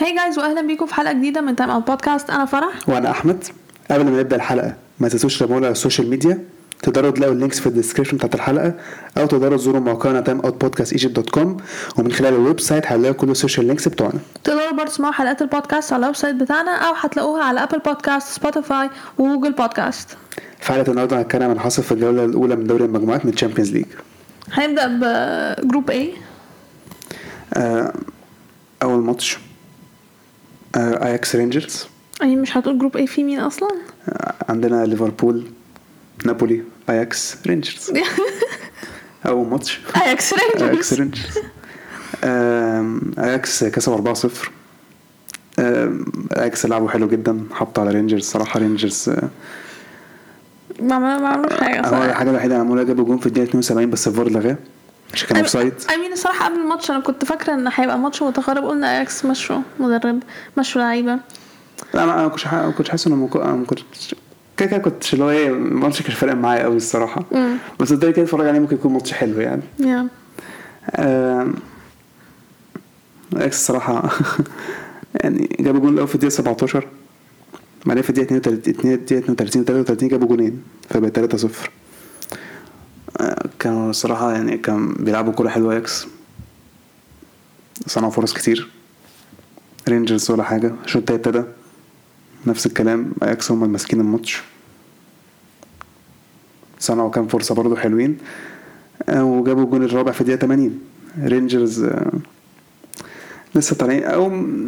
Hi guys واهلا بيكم في حلقة جديدة من Time Out Podcast أنا فرح. وأنا أحمد. قبل ما نبدأ الحلقة ما تنسوش تتابعونا على ال social media تقدروا تلاقوا ال links في ال description بتاعت الحلقة أو تقدروا تزوروا موقعنا timeoutpodcastegypt dot com ومن خلال ال website هتلاقوا كل ال social links بتوعنا. تقدروا برضه تسمعوا حلقات البودكاست على ال website بتاعنا أو هتلاقوها على Apple Podcasts Spotify و Google Podcasts في حلقة النهارده هنتكلم عن حصل في الجولة الأولى من دوري المجموعات من ال Champions League هنبدأ ب group A. آه، أول ماتش. اياكس رينجرز يعني مش هتقول group A في مين أصلا؟ آه، عندنا ليفربول نابولي اياكس رينجرز أول ماتش. اياكس اياكس رينجرز رينجرز آم، اياكس كسب 4-0 آم، اياكس لعبوا حلو جدا حطوا على رينجرز صراحة رينجرز آه، ما ما عملوش حاجة هو صراحة. الحاجة الوحيدة اللي عملوها جابوا جون في الدقيقة 72 بس الفار لغاه عشان كان اوف سايد I mean الصراحة قبل الماتش أنا كنت فاكرة إن هيبقى ماتش متقارب قلنا أياكس مشوا مدرب مشوا لعيبة. لا أنا ما كنتش ما كنتش حاسس أنا ما كنتش كده كده كنتش اللي هو إيه الماتش كان فارق معايا قوي الصراحة. امم بس قلت كده أتفرج عليه ممكن يكون ماتش حلو يعني. yeah آم، أياكس الصراحة يعني جابوا جون الأول في الدقيقة 17 بعدين في الدقيقة 32 الدقيقة 32 و 33 جابوا جونين فبقت 3 0 كانوا الصراحة يعني كان بيلعبوا كورة حلوة أياكس. صنعوا فرص كتير. رينجرز ولا حاجة. الشوط ابتدى. نفس الكلام. اياكس هم ماسكين الماتش. صنعوا كام فرصة برضو حلوين. آه، وجابوا الجون الرابع في الدقيقة 80 رينجرز آه، لسه طالعين. أو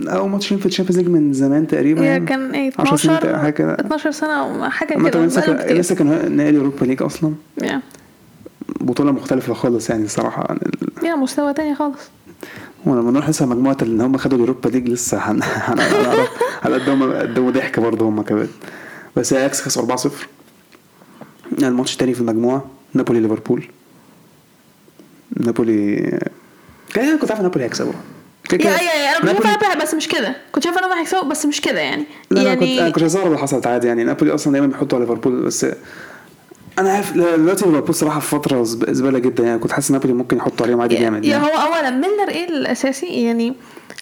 أو ماتشين في ال Champions League من زمان تقريبا. يعني. كان إيه 10 سنين 12 حاجة كده. 12 سنة أو حاجة عامة كده. لسه كان نهائي ال Europa League أصلا. Yeah. بطولة مختلفة خالص يعني الصراحة. عن ال- Yeah مستوى تاني خالص. ولما نروح لسه مجموعة اللي هم خدوا ال Europa League لسه هن- هن- هنعرف هنقدموا قدموا ضحك برضه هم كمان. بس اياكس خسر 4-0 الماتش التاني في المجموعة نابولي ليفربول. نابولي كان كنت عارف نابولي هيكسبوا. كده يا كده يا يا أنا كنت شايفة بس مش كده. كنت شايفة إنهم هيكسبوا بس مش كده يعني. لا لا كنت أنا يعني كنت اللي حصلت عادي يعني. نابولي أصلا دايما بيحطوا على ليفربول بس أنا عارف دلوقتي ليفربول صراحة في فترة زب- زبالة جدا يعني كنت حاسس نابولي ممكن يحطوا عليهم عادي جامد يعني. هو أولا ميلنر إيه الأساسي؟ يعني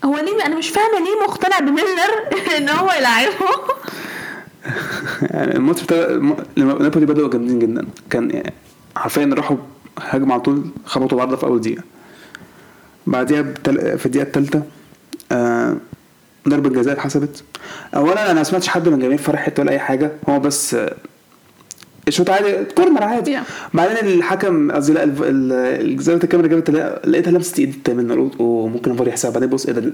هو ليه أنا مش فاهمة ليه مقتنع بميلنر إن هو يلعبه. يعني الماتش بتاع نابولي بدأوا جامدين جدا كان يعني حرفيا راحوا هجموا على طول خبطوا بعض في أول دقيقة. بعديها بتل... في الدقيقة الثالثه آه... ضربة جزاء اتحسبت. اولا أنا ما سمعتش حد من الجماهير فرحت ولا أي حاجة هو بس الشوط عادي كورنر عادي. Yeah. بعدين الحكم قصدي لا الزاوية الكاميرا جابت لقيتها- لمست ايد التامن قلت اوه ممكن الفار يحسبها. بعدين بص إيه ده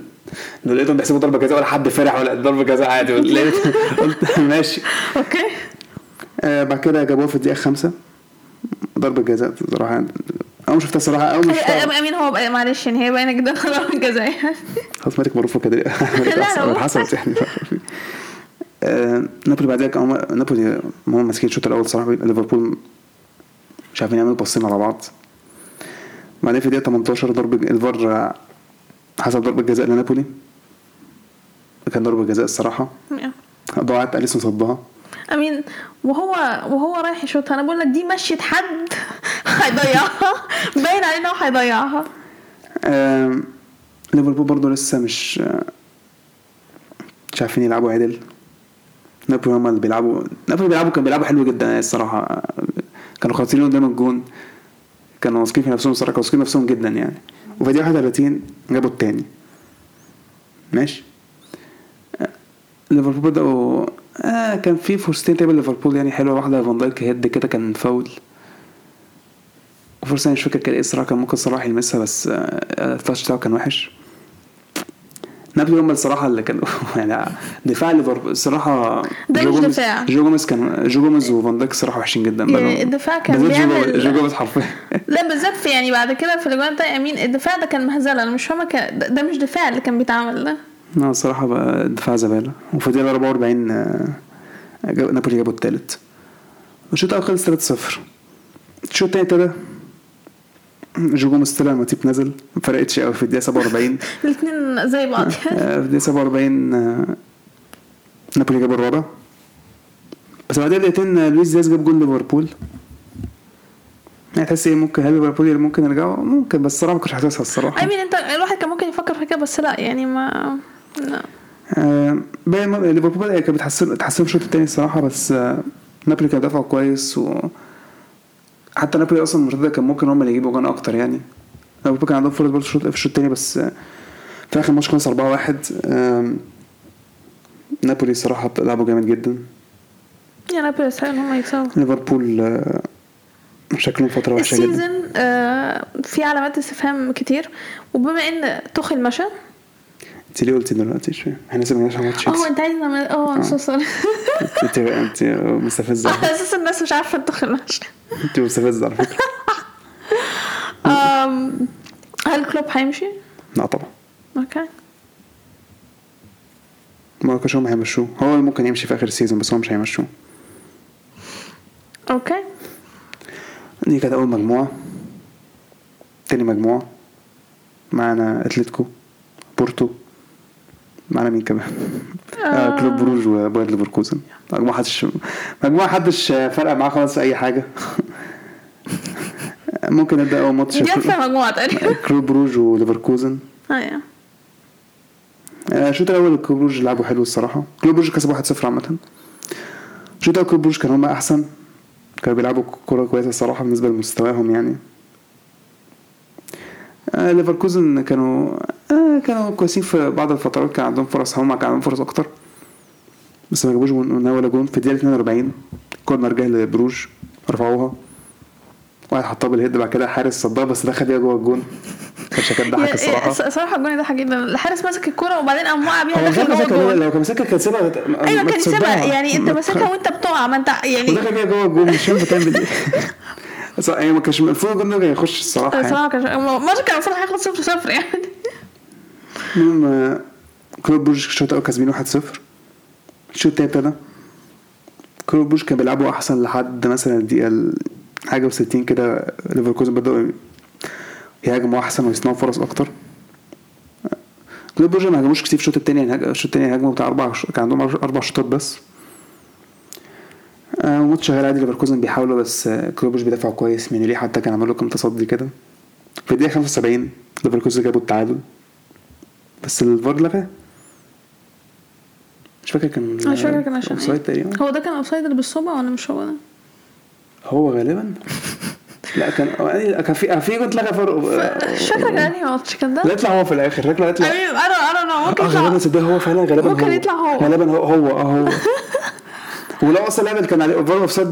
لقيتهم بيحسبوا ضربة جزاء ولا حد فرح ولا ضربة جزاء عادي. قلت ماشي. أوكي. آه بعد كده جابوها في الدقيقة خمسة. ضربة جزاء صراحة. أنا ما شفتها صراحة أو مش شفتها أمين هو معلش يعني هي باينة جدا ضربة جزاء. خلاص مالك معروفة كده لا، حصلت يعني. آه، نابولي كان هم- نابولي هم ماسكين الشوط الأول صراحة ليفربول مش عارفين يعملوا باصين على بعض بعدين في الدقيقة 18 ضربة الفار حسب ضربة جزاء لنابولي كان ضربة جزاء الصراحة ضاعت أليسون صدها امين وهو وهو رايح يشوطها أنا بقول لك دي مشيت حد هيضيعها باين عليه ان هو هيضيعها ليفربول برضه لسه مش مش عارفين يلعبوا عدل نابولي هما اللي بيلعبوا. نابولي بيلعبوا كانوا بيلعبوا حلو جدا. يعني الصراحة كانوا خاطرين قدام الجون. كانوا واثقين في نفسهم الصراحة كانوا واثقين في نفسهم جدا يعني. وفي الدقيقة 31 جابوا التاني. ماشي؟ ليفربول بدأوا آه كان في فرصتين تقريبا ليفربول يعني حلوة. واحدة فان دايك head كده كان فاول. وفرصة أنا مش فاكر كان إيه الصراحة كان ممكن صلاح يلمسها بس آه، ال touch بتاعه كان وحش. نابولي هم الصراحة اللي كانوا يعني دفاع ليفربول الصراحة ده جو مش جوميز- دفاع. جو جوميز كان جو جوميز وفان دايك الصراحة وحشين جدا. يعني الدفاع كان بيعمل- جو جوميز حرفيا. لا بالذات يعني بعد كده في الأجوان ده أمين الدفاع ده كان مهزلة. أنا مش فاهمة ده, مش دفاع اللي كان بيتعمل ده. لا الصراحة بقى الدفاع زبالة. وفي الدقيقة 44 آه، نابولي جابوا التالت. الشوط الأول خلص 3-0 الشوط التاني ابتدى جو جوميز طلع ماتيب نزل. ما فرقتش قوي في الدقيقة 47 الاثنين زي بعض. آه، في الدقيقة 47 آه، نابولي جاب الرابع. بس بعدها دقيقتين آه، لويس دياز جاب جول ليفربول. يعني تحس إيه ممكن هل ليفربول ممكن يرجعوا؟ ممكن بس الصراحة ما كنتش حاسسها الصراحة. I mean انت الواحد كان ممكن يفكر في كده بس لا يعني ما لا. باقي ليفربول كانت بتحسن تحسن الشوط التاني الصراحة بس نابولي كان دافعوا كويس و حتى نابولي أصلا الماتش ده كان ممكن هم اللي يجيبوا جون أكتر يعني. نابولي كان عندهم فرص برضه في الشوط التاني بس آه، في آخر الماتش خلص 4-1 آم، نابولي الصراحه لعبوا جامد جدا. Yeah نابولي يستحقوا إن هم يكسبوا. ليفربول آه، شكلهم فترة وحشة جدا. السيزون آه في علامات استفهام كتير. وبما إن توخيل مشى انت ليه قلتي دلوقتي شوية إحنا لسه ما جيناش على ماتش آه انت عايز نعمل آه I'm so sorry انت انت مستفزه على أساس الناس مش عارفه توخيل مشى انت مستفزه على فكره هل كلوب هيمشي؟ لا طبعا أوكي ما كانش هم هيمشوه هو ممكن يمشي في اخر ال season بس هو مش هيمشوه okay دي كانت اول مجموعه تاني مجموعه معانا اتلتيكو بورتو معانا مين كمان؟ آه كلوب بروج وباير ليفركوزن. مجموعة حدش مجموعة حدش فرق معاه خالص في أي حاجة. ممكن نبدأ أول ماتش. دي أكثر مجموعة تقريبا. كلوب بروج وليفركوزن. آه، الشوط الأول كلوب بروج لعبوا حلو الصراحة. كلوب بروج كسب 1-0 عامة. الشوط الأول كلوب بروج كانوا هم أحسن. كانوا بيلعبوا كوره كويسة الصراحة بالنسبة لمستواهم يعني. آه ليفركوزن كانوا آه كانوا كويسين في بعض الفترات كان عندهم فرص هم كان عندهم فرص أكتر. بس ما جابوش من ولا جون في الدقيقة 42 corner جه لبروج رفعوها. واحد حطها بال head بعد كده حارس صدها بس دخل بيها جوه الجون. كان شكل ضحك يا- الصراحة. صراحة الجون ضحك جدا. الحارس ماسك الكورة وبعدين قام وقع بيها دخل جوه الجون. لو كان مسكها كان سيبها أيوه كان سيبها يعني أنت ماسكها وأنت بتقع ما أنت يعني ودخل بيها جوه الجون مش فاهم بتعمل إيه هي ما كانش المفروض كان يخش الصراحة يعني. الصراحه كان الماتش كان المفروض هيخلص 0 0 يعني. المهم آه، كلوب بروج الشوط الأول كاسبين 1-0 الشوط التاني ابتدى. كلوب بروج كان بيلعبوا أحسن لحد مثلا الدقيقة ال- حاجة و60 كده. ليفركوزن بدأوا يهاجموا أحسن ويصنعوا فرص أكتر. كلوب بروج ما هاجموش كتير في الشوط التاني يعني الشوط التاني هاجموا بتاع أربع كان عندهم أربع شوطات بس. آه، الماتش شغال عادي ليفركوزن بيحاولوا بس آه، كلوب بروج بيدافعوا كويس. مينيلي حتى كان عمل له كام تصدي كده. في الدقيقة 75 ليفركوزن جابوا التعادل. بس الفار لغاه مش فاكر كان مش فاكر كان عشان offside تقريبا. هو ده كان offside اللي بالصباع ولا مش هو ده؟ هو غالبا. لا كان يعني كان في في كنت لغى فرق مش فاكرة كان أنهي ماتش؟ كان ده؟ لا يطلع هو في الآخر شكله يطلع. I don't know. ممكن آه غالبا يطلع صدق هو فعلا غالبا ممكن يطلع هو. غالبا هو هو آه هو. ولو أصلا لعبه كان عليه over offside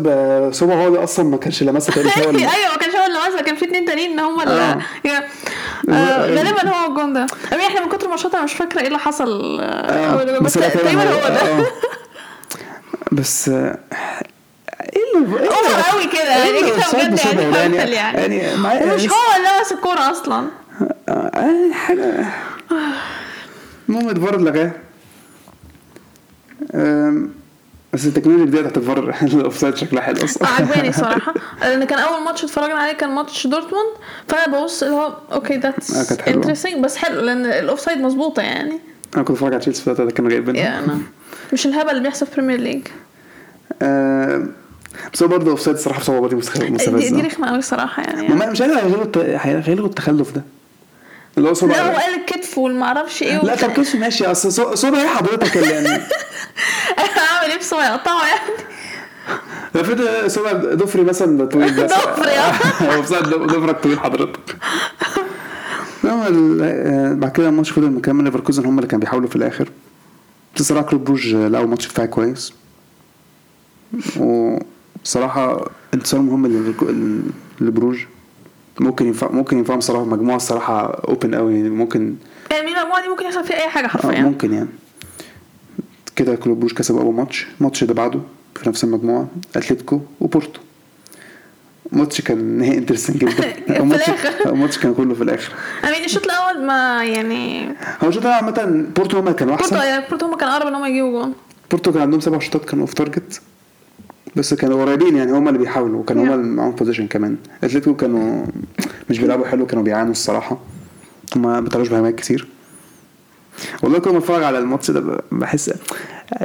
super هو اللي أصلا ما كانش لمسها تاني هو أيوه ما كانش هو اللي ماسك كان في اتنين تانيين إن هم آه. اللي يا- آه، غالبا هو الجون ده. إحنا من كتر ماتشات أنا مش فاكرة إيه اللي حصل. آه، آه، بس تقريبا هو ده. آه. بس آه، إيه اللي أوفر قوي كده. إيه يعني كده بجد يعني؟ هبل يعني يعني. معايا ومش هو اللي ماسك الكورة أصلا. آه، يعني حاجة المهم اتفرج لغاه بس التكنولوجيا دي هتتفرج. الاوفسايد شكلها حلو أصلا. عجباني صراحة. لأن كان أول ماتش اتفرجنا عليه كان ماتش دورتموند. فأنا ببص اللي هو okay آه، that's. interesting بس حلو لأن ال offside مظبوطة يعني. أنا كنت بتفرج على تشيلسي ده جايبينها يعني مش الهبل اللي بيحصل في Premier League آم، بس هو برضه offside الصراحه بصعوبه دي مستخ- دي, دي مستفزه رخمة قوي الصراحة يعني. ما مش عارف هيلغوا الت- هيلغوا التخلف ده. اللي هو صبع لا هو قال الكتف والمعرفش إيه لا طب كيف ماشي. أصل صبع إيه حضرتك اللي يعني. أعمل إيه بسرعة يقطعه يعني. افرض صبع ضفري مثلا طويل بس. ضفري، آه. offside ضفرك طويل حضرتك. آه، بعد كده الماتش فضل مكمل. ليفركوزن هم اللي كانوا بيحاولوا في الآخر. بس الصراحه كلوب بروج لعبوا ماتش دفاعي كويس. وصراحة انتصار مهم لبروج ممكن ينفع ممكن ينفعهم صراحة. مجموعة الصراحة open قوي ممكن يعني المجموعة دي ممكن يحصل فيها أي حاجة آه حرفيا ممكن يعني. كده كلوب بروج كسب أول ماتش. الماتش اللي بعده في نفس المجموعة أتلتيكو وبورتو. ماتش كان نهايته interesting جدا. الماتش. الماتش كان كله في الآخر. I mean الشوط الأول ما يعني هو الشوط الأول عامة بورتو هما كانوا بورتو احسن يعني بورتو هم كان أقرب إن هم يجيبوا جون. بورتو كان عندهم سبع شوطات كانوا off target بس كانوا قريبين يعني هما اللي بيحاولوا وكانوا هما. اللي معاهم possession كمان. أتلتيكو كانوا مش بيلعبوا حلو كانوا بيعانوا الصراحة. هما ما بيطلعوش بهجمات كتير. والله كل ما اتفرج على الماتش ده بحس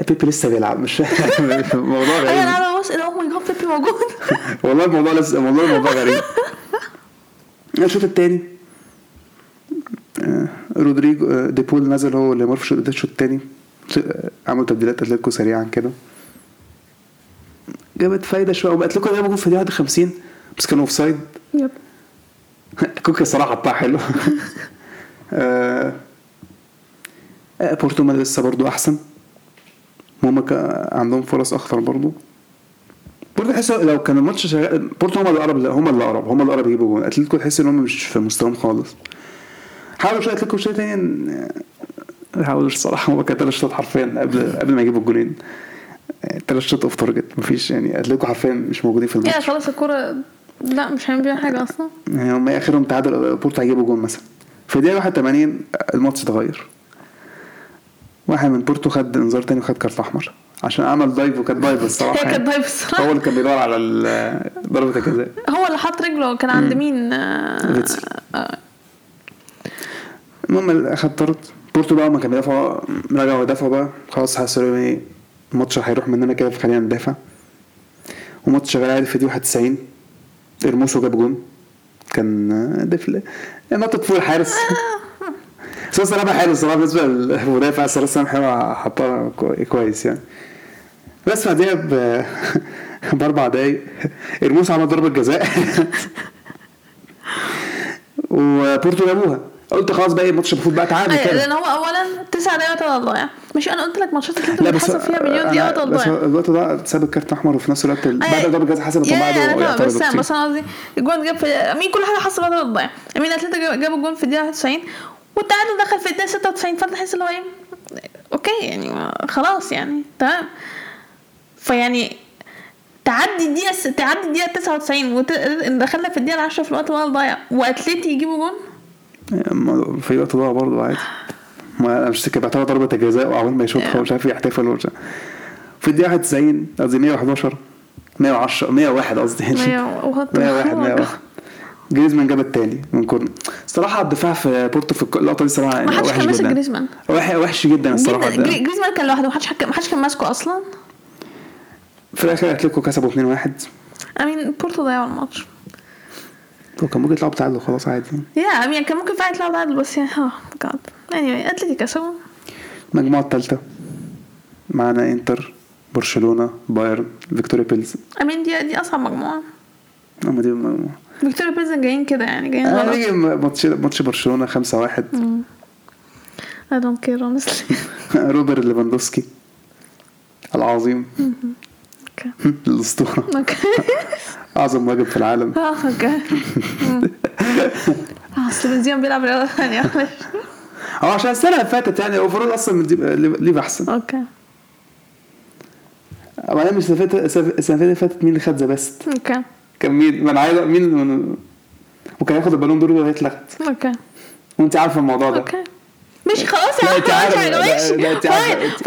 بيبي لسه بيلعب مش الموضوع أنا غريب. قاعدة ببص إيه oh my god بيبي موجود. والله الموضوع لسه والله الموضوع غريب. الشوط التاني آه، رودريجو آه، ديبول نزل هو اللي في الشوط التاني. آه، عملوا تبديلات أتلتيكو سريعا كده. جابت فايدة شوية. وأتلتيكو جابوا جول في الدقيقة 51 بس كانوا offside yep. كوكا الصراحة حطها حلو. بورتو ما لسه برضو أحسن. هما عندهم فرص أخطر برضو. برضو تحس لو كان الماتش شغال بورتو هما اللي أقرب هما اللي أقرب هما اللي أقرب يجيبوا جول أتلتيكو تحس إن هما مش في مستواهم خالص. حاولوا شوية أتلتيكو شوية تاني ما حاولوش الصراحة هما كانوا تلات شوط حرفيا قبل قبل ما يجيبوا الجولين آه، تلات شوط off target. مفيش يعني أتلتيكو حرفيا مش موجودين في الماتش. خلاص الكرة لا مش هيعمل بيها حاجة أصلا. يعني هم آخرهم تعادل بورتو هيجيبوا جول مثلا. في الدقيقة 81 الماتش اتغير. واحد من بورتو خد انذار تاني وخد كارت أحمر. عشان عمل dive وكانت dive الصراحه هي كانت يعني. dive الصراحة هو اللي كان بيدور على ضربة الجزاء. هو اللي حط رجله كان عند مين؟ آه،. المهم اخد طرد. بورتو بقى ما كان بيدافعوا رجعوا يدافعوا بقى. خلاص حسوا إيه الماتش هيروح مننا كده فخلينا ندافع. وماتش شغال عادي في دي 91 إرموسو جاب جون. كان دفل. نطة فوق الحارس. بس هو صراحة حلو الصراحة بالنسبة للمدافع سامح حلو حطها كوي- كويس يعني. بس بعديها ب- بأربع دقايق ارموسو عمل ضربة جزاء. وبورتو جابوها. قلت خلاص بقى إيه، الماتش المفروض بقى تعادل أيوة، كده. لأن هو اولا تسع دقايق وثلاث ضايع. مش أنا قلت لك ماتشات بس بتحسب فيها مليون دقيقة أنا- وثلاث بس الوقت ده ساب الكارت احمر وفي نفس الوقت بعد أيوة. ضربة جزاء حسبت يعترضوا بس كتير. بس أنا قصدي الجون جاب في مين كل حاجة حصل بعد ثلاث ضايع. مين اتلتيكو جاب- جاب الجون في الدقيقة 91 والتعادل دخل في الدقيقه 96 فانت تحس اللي هو إيه أوكي يعني خلاص يعني تمام. فيعني تعدي الدقيقة تعدي الدقيقة 99 ودخلنا في الدقيقة 10 في الوقت بدل ضايع واتلتي يجيبوا جون؟ في وقت ضاع برضه عادي. ما أنا مش بعتبر ضربة الجزاء وعمال ما يشوطها ومش عارف يحتفل. في الدقيقة 91 قصدي 111 110 101 قصدي. 101 101 101 جريزمان جاب التاني من corner. الصراحة الدفاع في بورتو في اللقطة دي صراحة ما حدش كان ماسك جدا. جريزمان. وح- وحش جدا الصراحة جدا جريزمان كان لوحده. محدش حك... محدش كان ماسكه أصلا. في الآخر أتلتيكو كسبوا 2-1 I mean بورتو ضيعوا الماتش. وكان ممكن يطلعوا بتعادل خلاص عادي. yeah I mean كان ممكن فعلا يطلعوا تعادل بس يعني oh god anyway اتلتي كسبوا. المجموعة التالتة معانا إنتر برشلونة بايرن فيكتوريا بيلز. I mean دي دي أصعب مجموعة. هم دي المجموعة فيكتوريا بيلزن جايين كده يعني جايين آه، غلط نيجي ماتش ماتش برشلونة 5-1 I don't care honestly. روبر ليفاندوفسكي. العظيم. okay الأسطورة. okay أعظم مهاجم في العالم. آه okay. آه أصل بنزيما بيلعب رياضة ثانية. هو عشان السنة اللي فاتت يعني overall دي- ليفا أحسن. okay بعدين مش السنة اللي فاتت- السنة اللي فاتت مين اللي خد the best okay كان مين ما أنا عايز مين من وكان ياخد البالون دور وهي اتلغت okay. وأنت عارفة الموضوع ده. okay. مش خلاص لا، يا عم عارفة- ماشي.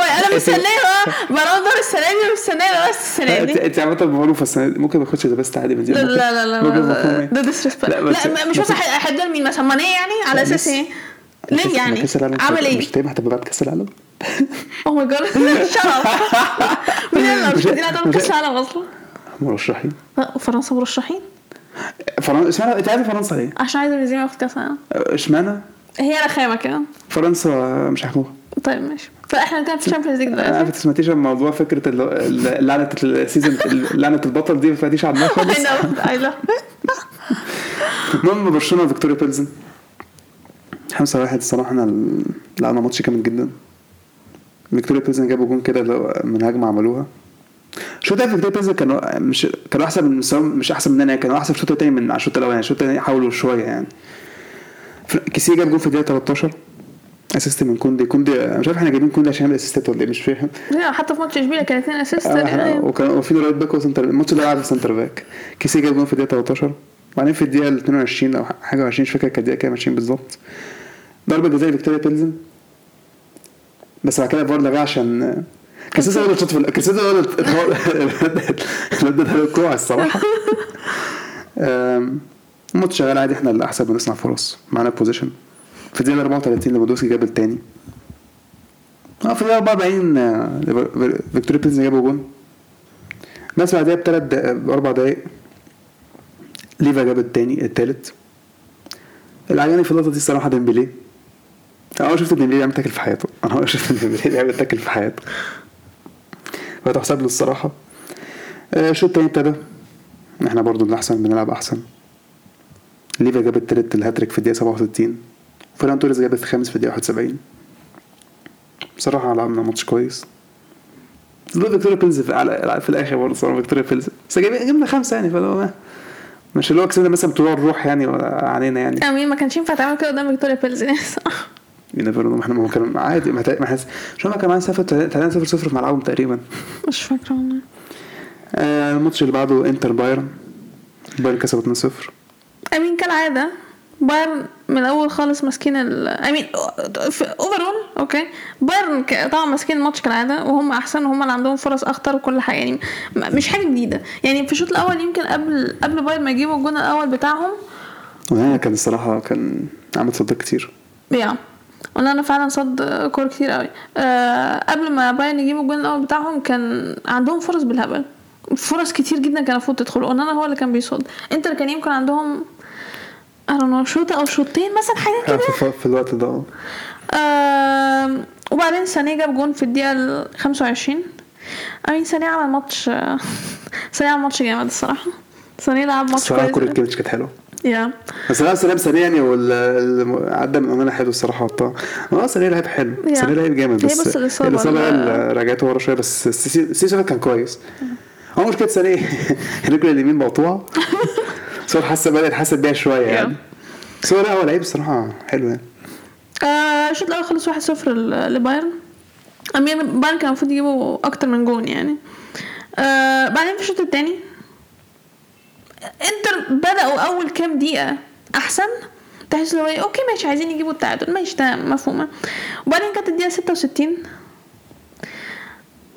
أنا مستنية بقى بلون دور السنة دي ومستنية بس السنة دي. انت عامة معروفة السنة دي. ممكن ما ياخدش the best عادي من دي لا لا لا لا؟ ده disrespect. لا، بس- مش بس- مثلا هيدوا لمين مثلا؟ ماني يعني على أساس بس- إيه؟ ليه يعني؟ عمل إيه؟ مش تقريبا هتبقى بعد كأس العالم. oh my God شرف. مين اللي مش قادرين كاس العالم أصلا؟ مرشحين. لا، فرنسا مرشحين؟ فرنسا إشمعنى؟ أنت عارف فرنسا ليه؟ عشان عايزة بنزيما ياخد كأس العالم. إشمعنى؟ هي رخامه كده. فرنسا مش هياخدوها طيب ماشي. فاحنا كده في ال Champions League أنا دلوقتي عارف سمعتيش عن موضوع فكرة لعنة ال season لعنة البطل دي ما فاتيش عنها خالص؟ I know I know. المهم برشلونة فيكتوريا بيلزن 5 1 الصراحة إحنا ال- لعبنا ماتش جامد جدا. فيكتوريا بيلزن جابوا جون كده من هجمة عملوها. الشوط الثاني فيكتوريا بيلزن كانوا مش كانوا أحسن من مش أحسن مننا كانوا أحسن في الشوط الثاني من على الشوط الاولاني الشوط الثاني حاولوا شوية يعني. كيسيه جاب جون في الدقيقة 13 assist من كوندي. كوندي مش عارف إحنا جايبين كوندي عشان يعمل أسيستات ولا إيه مش فاهم. لا حتى في ماتش إشبيليا كان اثنين أسيست آه، وكان وفي right back و center الماتش ده لعب center back. كيسي جاب جون في الدقيقة 13 وبعدين في الدقيقة ال 22 أو حاجة 20 مش فاكر كانت الدقيقة كام 20 بالظبط. ضربة جزاء فيكتوريا بيلزن. بس بعد كده الفار لغاه عشان كريستنسن هو اللي شاط في ال- كريستنسن هو اللي الواد ده الكوع الصراحة. الماتش شغال عادي إحنا اللي احسن بنصنع فرص. معانا possession في الدقيقة 34 ليفاندوسكي جاب التاني. آه في الدقيقة 44 آه، ليفر- فيكتوريا بيلزن جابوا جون. بس بعدها بثلاث دقايق بأربع دقايق ليفا جاب التاني التالت. اللي عجبني في اللقطة دي الصراحة ديمبلي. أنا شفت ديمبلي بيعمل tackle في حياته. أنا شفت ديمبلي بيعمل tackle في حياته. فتحسب له الصراحة. آه، الشوط التاني ابتدى. إحنا برضو بنحسن بنلعب أحسن. ليفا جاب التالت الهاتريك في الدقيقة 67 وفيران توريس جاب الخامس في الدقيقة 71 بصراحة لعبنا ماتش كويس. ضد فيكتوريا بيلزن في, في الآخر برضه صراحة فيكتوريا بيلزن بس جبنا خمسة يعني فلو ما- مش اللي هو كسبنا مثلا بطلوع الروح يعني ولا علينا يعني. I mean ما كانش ينفع تعمل كده قدام فيكتوريا بيلزن يعني. صراحة. ينفر ما إحنا ما كان عادي ما حس شو ما كان معانا صفر 3 0 0 في ملعبهم تقريبا. مش فاكرة والله. آه الماتش اللي بعده إنتر بايرن. بايرن كسبوا 2 0 I mean كالعادة. بايرن من الأول خالص ماسكين ال I mean overall okay بايرن طبعا ماسكين الماتش كالعادة وهم أحسن وهم اللي عندهم فرص أخطر وكل حاجة. يعني مش حاجة جديدة. يعني في الشوط الأول يمكن قبل قبل بايرن ما يجيبوا الجون الأول بتاعهم. أونانا كان الصراحة كان عمل صد كتير. yeah أونانا فعلا صد كور كتير قوي. أه قبل ما بايرن يجيبوا الجون الأول بتاعهم كان عندهم فرص بالهبل. فرص كتير جدا كان المفروض تدخل وأونانا هو اللي كان بيصد. إنتر كان يمكن عندهم know شوطة أو شوطين مثلا حاجة آه، كده. في, الوقت ده. آه. وبعدين سانيه جاب جون في الدقيقة ال 25 I mean سانيه عمل ماتش سانيه عمل ماتش جامد الصراحة. سانيه لعب ماتش الصراحة كويس. كيفيتش كانت حلوة. يا. بس أنا سلام سريع يعني عدى من أمانة حلو الصراحة وبتاع. آه سريع لعيب حلو. سريع لعيب جامد هي بس بس الإصابة الإصابة هي ال- اللي رجعته ورا شوية بس سيسي كان كويس. هو مشكله سريع. رجله اليمين مقطوعة. بس هو حاسس بدأ يتحسس بيها شوية يعني. بس هو لا هو لعيب الصراحة حلو يعني. آه، الشوط الأول خلص 1-0 ل- لبايرن. امين بايرن كان المفروض يجيبوا أكتر من جون يعني. آه بعدين في الشوط الثاني انتر بدأوا أول كام دقيقة أحسن تحس هو إيه، okay ماشي عايزين يجيبوا التعادل ماشي تمام مفهومة وبعدين كانت الدقيقة 66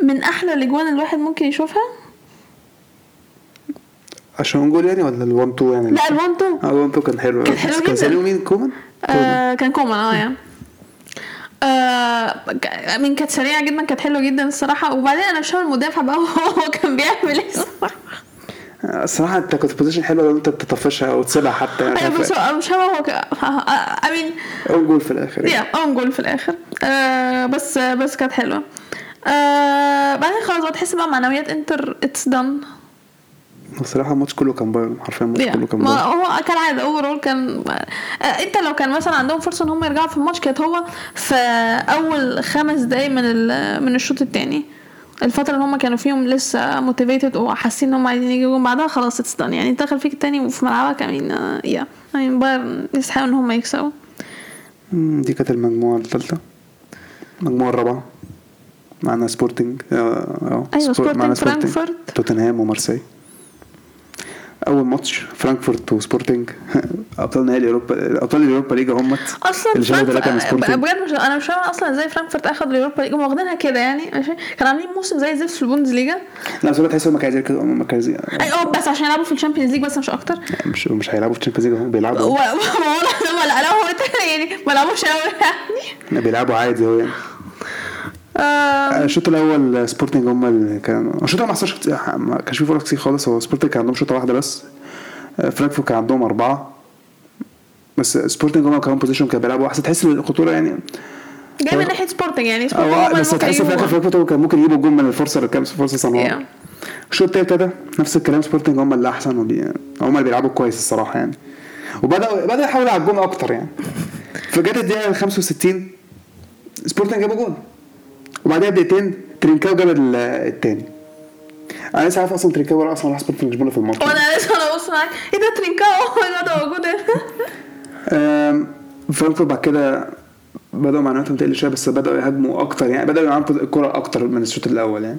من أحلى الأجوان اللي الواحد ممكن يشوفها؟ عشان جول يعني ولا ال 1 2 يعني؟ لا ال 1 2 آه ال 1 2 كان حلو. كان حلو جدا. كان سانيه ومين؟ كومان؟ آه كان كومان آه يعني. آه من كانت سريعة جدا كانت حلوة جدا الصراحة. وبعدين أنا مش المدافع بقى هو كان بيعمل إيه الصراحة. الصراحه انت كنت position حلوة لو انت تطفشها أو تسيبها حتى يعني. أيوه بس هو- مش هو I mean أول جول في الآخر. يا اون جول في الآخر. آه بس بس كانت حلوة. آه بعدين خلاص بقى تحس بقى معنويات انتر it's done الصراحه الماتش كله كان بايرن حرفيا الماتش كله كان بايرن هو كالعاده overall كان آه انت لو كان مثلا عندهم فرصة إن هم يرجعوا في الماتش كانت هو في أول خمس دقايق من ال- من الشوط الثاني الفترة اللي هم كانوا فيهم لسه motivated وحاسين إن هم عايزين يجوا بعدها خلاص it's. يعني دخل فيك التاني وفي ملعبك I mean آه، yeah I mean بايرن يستحقوا إن هم يكسبوا. دي كانت المجموعة الثالثة. المجموعة الرابعة معنا سبورتنج آه آه معنا سبورتنج فرانكفورت. توتنهام ومارسيل أول ماتش فرانكفورت وسبورتنج أبطال نهائي اوروبا أبطال ال Europa League هم أصلا اللي سبورتنج بجد مش أنا مش فاهمة أصلا إزاي فرانكفورت اخدوا ال Europa League هم واخدينها كده يعني كانوا عاملين موسم زي الزفت في البوندسليجا. لا بس هو تحس هم كانوا كده هم كانوا آه بس عشان يلعبوا في ال Champions League بس مش أكتر. مش مش هيلعبوا في ال Champions League هم بيلعبوا. و- ولا لا لا هو يعني ما لعبوش قوي يعني. بيلعبوا عادي هو يعني. الشوط الأول سبورتنج هم اللي كانوا الشوط الأول ما حصلش ما كانش فيه فرص كتير خالص. هو سبورتنج كان عندهم شوطة واحدة بس. فرانكفورت كان عندهم أربعة. بس سبورتنج هم كانوا possession كانوا بيلعبوا احسن تحس إن الخطورة يعني جاي من ناحية سبورتنج يعني سبورتنج هم أو اللي بس تحس في يجيبوا. فرانكفورت كان ممكن يجيبوا الجول من الفرصة اللي كان فرصة. صنعوها الشوط التاني ابتدى نفس الكلام. سبورتنج هم اللي أحسن هم اللي بيلعبوا كويس الصراحة يعني. وبداوا بدأ يحاولوا على الجون أكتر يعني. فجت الدقيقة 65 سبورتنج جابوا جول وبعدها بدقيقتين ترينكاو جاب ال- التاني. أنا لسه عارف أصلا ترينكاو ولا أصلا راح سبورتنج جابونا في الماتش. وأنا لسه أنا ببص معاك. إيه ده ترينكاو؟ هو ده موجود هنا؟ بعد كده بدأوا معنوياتهم تقل شوية بس بدأوا يهاجموا أكتر يعني بدأوا يلعبوا الكرة أكتر من الشوط الأول يعني.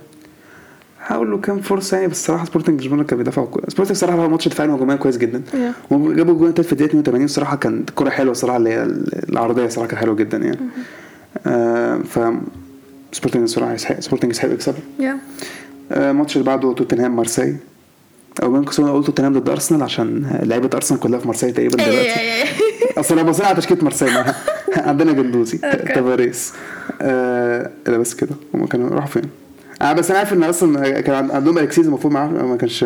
حاولوا كام فرصة يعني بس الصراحه سبورتنج لشبونة كان بيدافعوا كويس سبورتنج الصراحه لعب ماتش دفاعي وهجوميا كويس جدا. Yeah. وجابوا التالت في الدقيقة 82 الصراحه كانت الكره حلوة الصراحه اللي هي العرضية الصراحه كانت حلوة جدا يعني. آه ف سبورتنج سبورتنج يستحق يكسب يا آه، الماتش اللي بعده توتنهام مارسي أو ممكن أقول توتنهام ضد أرسنال عشان لعيبة أرسنال كلها في مارسي تقريبا دلوقتي. أصل أنا بصيت على تشكيلة مارسيل ما- عندنا جندوزي. تافاريس آه لا بس كده. هم كانوا راحوا فين؟ آه بس أنا عارف إن أصلا كان عند- عندهم الكسيز المفروض معاه ما كانش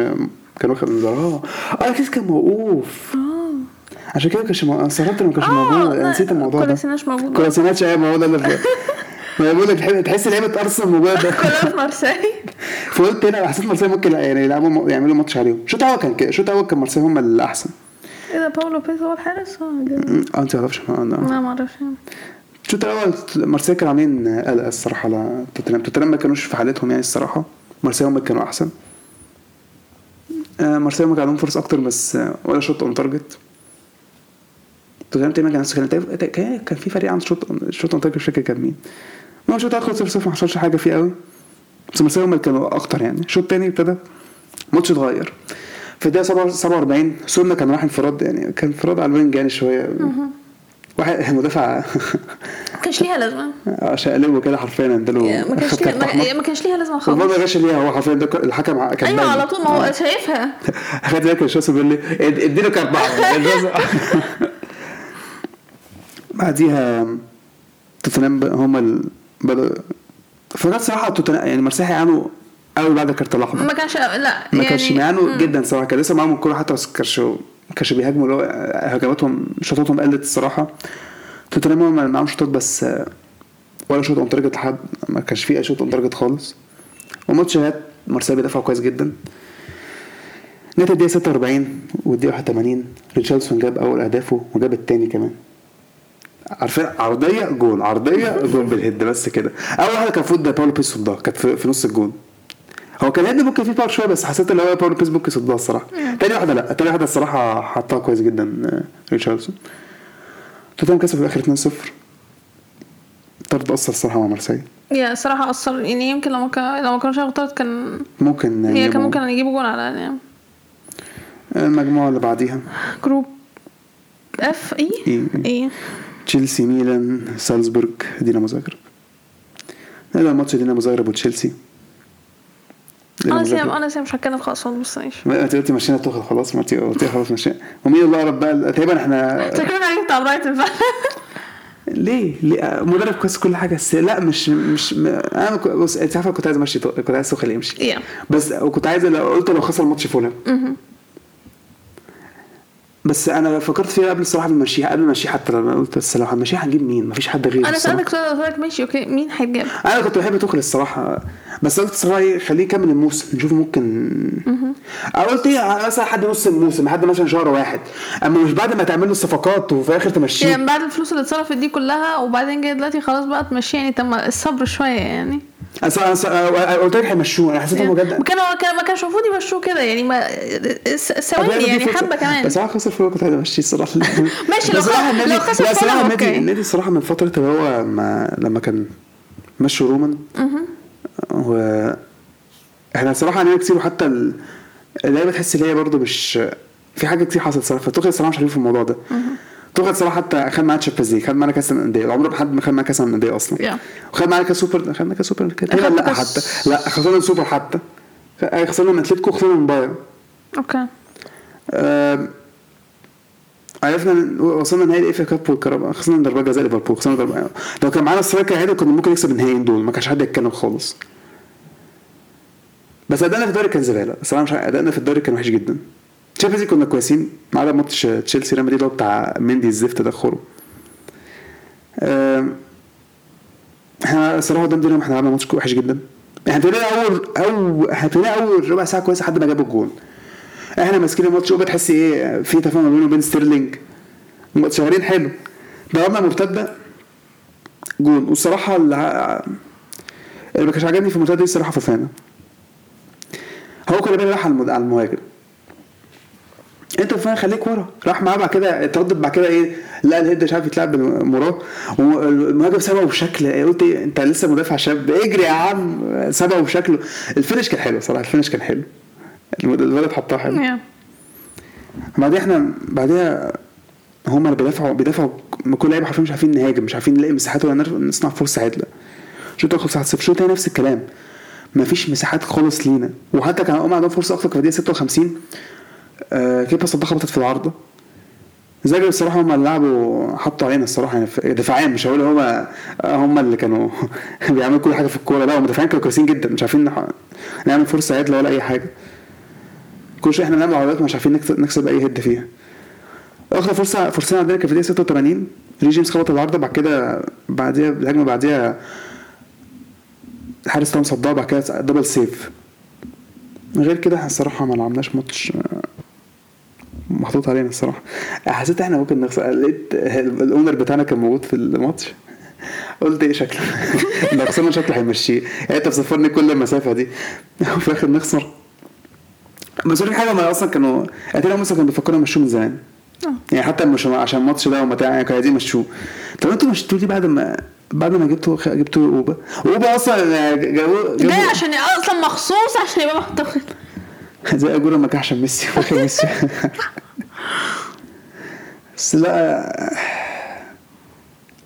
كان واخد آه آه، الكسيز كان موقوف. عشان كده ما كانش أنا استغربت ما كانش موجود. أنا نسيت الموضوع ده. كولاسيناش موجود. كولاسيناتش إيه الموضوع ده اللي في- ما بقول لك تحس- لعيبه ارسنال موجوده كلها في مارسيل فقلت هنا حسيت مارسيليا ممكن يعني يلعبوا يعملوا ماتش عليهم. شوط اول كان كده شوط اول كان مارسيليا هم الأحسن. إيه ده باو لوبيز هو الحارس؟ آه أنت ما تعرفش. آه، ده. لا ما أعرفش. الشوط الأول مارسيليا كانوا عاملين قلق الصراحة على توتنهام. توتنهام ما كانوش في حالتهم يعني الصراحة. مارسيليا هم كانوا أحسن. آه، مارسيليا هم كان عندهم فرص أكتر بس آه، ولا shot on target. توتنهام تقريبا كان. كان كان- كان في فريق عنده shot shot on target مش فاكر كان مين. المهم الشوط الأول 0 0 ما حصلش حاجة فيه قوي. بس هم اللي كانوا أكتر يعني. الشوط الثاني ابتدى الماتش اتغير. في الدقيقة 47 سون كان راح انفراد يعني كان انفراد على ال wing يعني شوية. واحد مدافع. ما كانش ليها لازمة. شقلبه كده حرفيا اداله ما كانش ليها. ما- كانش ليها لازمة خالص. ما غش ليها هو حرفيا ده الحكم كان أيوه. على طول ما هو شايفها. خد بالك الشخص بيقول لي إد- إديله كارت احمر بعديها توتنهام ب- بدأوا فكانت صراحة توتنهام يعني مرساحي يعانوا قوي بعد الكارت الاحمر ما كانش لا ما كانش يعني بيعانوا جدا صراحة. كان لسه معاهم الكورة حتى بس كانش كانش بيهاجموا اللي هو هجماتهم شوطاتهم قلت الصراحه توتنهام هم معاهم شوطات بس ولا shot on target لحد ما كانش فيه أي shot on target خالص. وماتش هات مارسيليا بيدافعوا كويس جدا. نهاية الدقيقة 46 والدقيقة 81 ريتشاردسون جاب أول أهدافه وجاب التاني كمان. عارفين؟ عرضية جول عرضية جول بال head بس كده. أول واحدة كان المفروض ده باو لوبيز صدها كانت في, في نص الجول هو كان head ممكن فيه power شوية بس حسيت اللي هو باو لوبيز ممكن يصدها الصراحة. تاني واحدة لا تاني واحدة الصراحة حطها كويس جدا آه، ريتشاردسون. توتنهام كسب في الآخر 2-0 طرد أثر الصراحة مع مارسيليا يا الصراحه أثر يعني يمكن لو ما كان لو ما كانوش هياخدوا طرد كان ممكن هي كان ممكن يجيبوا جول على يعني. المجموعة اللي بعديها. جروب اف اي إيه. إيه تشيلسي ميلان سالزبورغ دينامو زاغرب نبدأ ماتش دينامو زاغرب وتشيلسي أنا زاغرب. أنا سيم مش هتكلم خالص ما تبصنيش ما انت قلتي مشينا توخل خلاص ما انت خلاص مشينا ومين اللي اقرب بقى تقريبا إحنا شكلنا عليك بتاع برايتون ليه؟ ليه؟ مدرب كويس كل حاجة بس لا مش مش م... أنا بص انت عارفه كنت عايز امشي كنت عايز توخل يمشي Yeah. بس وكنت عايز لو قلت لو خسر ماتش فولهام بس أنا فكرت فيها قبل الصراحه امشيها قبل ما امشيها حتى لما قلت بس لو هنمشيها هنجيب مين؟ مفيش حد غيره أنا. سألتك سؤال ماشي okay. مين هيتجاب؟ أنا كنت بحب توخل الصراحة. بس قلت الصراحه إيه خليه يكمل الموسم نشوف ممكن. أو قلت إيه مثلا حد نص الموسم حد مثلا شهر واحد. أما مش بعد ما تعمل له الصفقات وفي الآخر تمشيه. يعني بعد الفلوس اللي اتصرفت دي كلها وبعدين جاي دلوقتي خلاص بقى تمشي يعني طب الصبر شوية يعني. أنا قلت لك هيمشوه. أنا حسيت إنه بجد ما كانوا كان- ما كانش المفروض يمشوه كده. يعني ما ثواني يعني. حبة كمان. بس أنا خسر فلوس كنت عايز امشيه الصراحة. ماشي، لو بس صراحة خ- النادي- لو خسر لا فولهام، صراحة النادي. النادي الصراحة من فترة اللي هو ما لما كان مشوا رومان. و إحنا صراحة علينا كتير وحتى ال- اللعيبة تحس إن هي برضه مش في حاجة كتير حصلت صراحة فتوخل الصراحة مش عارف في الموضوع ده. توخل صراحة حتى خد معانا Champions League خد معانا كأس الأندية. عمره ما حد ما خد معانا كأس الأندية أصلا. Yeah. وخد معانا كأس سوبر خدنا كأس سوبر لا كاس- حتى. لا خسرنا السوبر حتى. خسرنا من أتلتيكو خسرنا من بايرن. okay. عرفنا وصلنا نهائي ال FA Cup والكاراباو خسرنا ضربات جزاء ليفربول خسرنا ضربة لو كان معانا striker عادي كنا ممكن نكسب النهائيين دول ما كانش حد يتكلم خالص. بس أدائنا في الدوري كان زبالة. الصراحه مش أدائنا في الدوري كان وحش جدا. League كنا كويسين. ما عدا ماتش تشيلسي ريال مدريد اللي هو بتاع مندي الزفت ده آم، إحنا الصراحه قدام دينامو إحنا عملنا ماتش وحش جدا. إحنا ابتدينا أول أو إحنا ابتدينا أول ربع ساعة كويسة لحد ما جابوا الجون. إحنا ماسكين الماتش وبتحس إيه في تفاهم بينه وبين ستيرلينج. شغالين حلو. ضربنا مرتدة جون. والصراحة اللي, اللي ما كانش عاجبني في المرتدة دي الصراحة فوفانا. هو كان راح على المهاجم. انت فاهم خليك ورا. راح معاه بعد كده اتردد بعد كده إيه لا ال head مش عارف يتلعب بالمراه والمهاجم سابه بشكل قلت إيه انت لسه مدافع شاب. اجري يا عم. سابه بشكله. ال finish كان حلو صراحة ال finish كان حلو. الولد حطها حلو. Yeah. بعدين إحنا بعديها هم اللي بيدافعوا بيدافعوا كل لعيبة حرفيا مش عارفين نهاجم مش عارفين نلاقي مساحات ولا نصنع فرصة عدلة. شوط آخر 1 0 شوط تاني نفس الكلام. مفيش مساحات خالص لينا. وحتى كان هم عندهم فرصة أكتر في الدقيقة 56 آه كيبا صدها خبطت في العارضه زاجر الصراحة هم اللي لعبوا حطوا علينا الصراحة يعني في- دفاعيا مش هقول هم هم اللي كانوا بيعملوا كل حاجة في الكورة. لا هم دفاعيا كانوا كويسين جدا مش عارفين نعمل فرصة عدلة ولا أي حاجة. كل شوية إحنا بنعمل عرضيات مش عارفين نكسب, أي هد فيها. آخر فرصه فرصتين عندنا كان في الدقيقة 86 ري جيمس خبط العارضه بعد كده بعديها الهجمة بعديها الحارس طبعا صدها بعد كده double save غير كده إحنا الصراحة ما لعبناش ماتش آه، محطوط علينا الصراحة. حسيت إحنا ممكن نخسر. لقيت ال owner بتاعنا كان موجود في الماتش. قلت إيه شكله؟ لو خسرنا شكله هيمشيه. يعني انت بتسافرني كل المسافة دي. وفي الآخر نخسر. بس أقول لك حاجة ما أصلا كانوا اتاري مثلا كانوا بيفكروا يمشوه من زمان. يعني حتى مش عشان الماتش ده ومتاع يعني كانوا عايزين يمشوه. طب أنتوا مشيتوه ليه بعد ما بعد ما جبتوا جبتوا أوبا؟ أوبا أصلا جابوه جاي جابوا عشان أصلا مخصوص عشان يبقى محتفل زي اجوره ما عشان ميسي ميسي. بس لا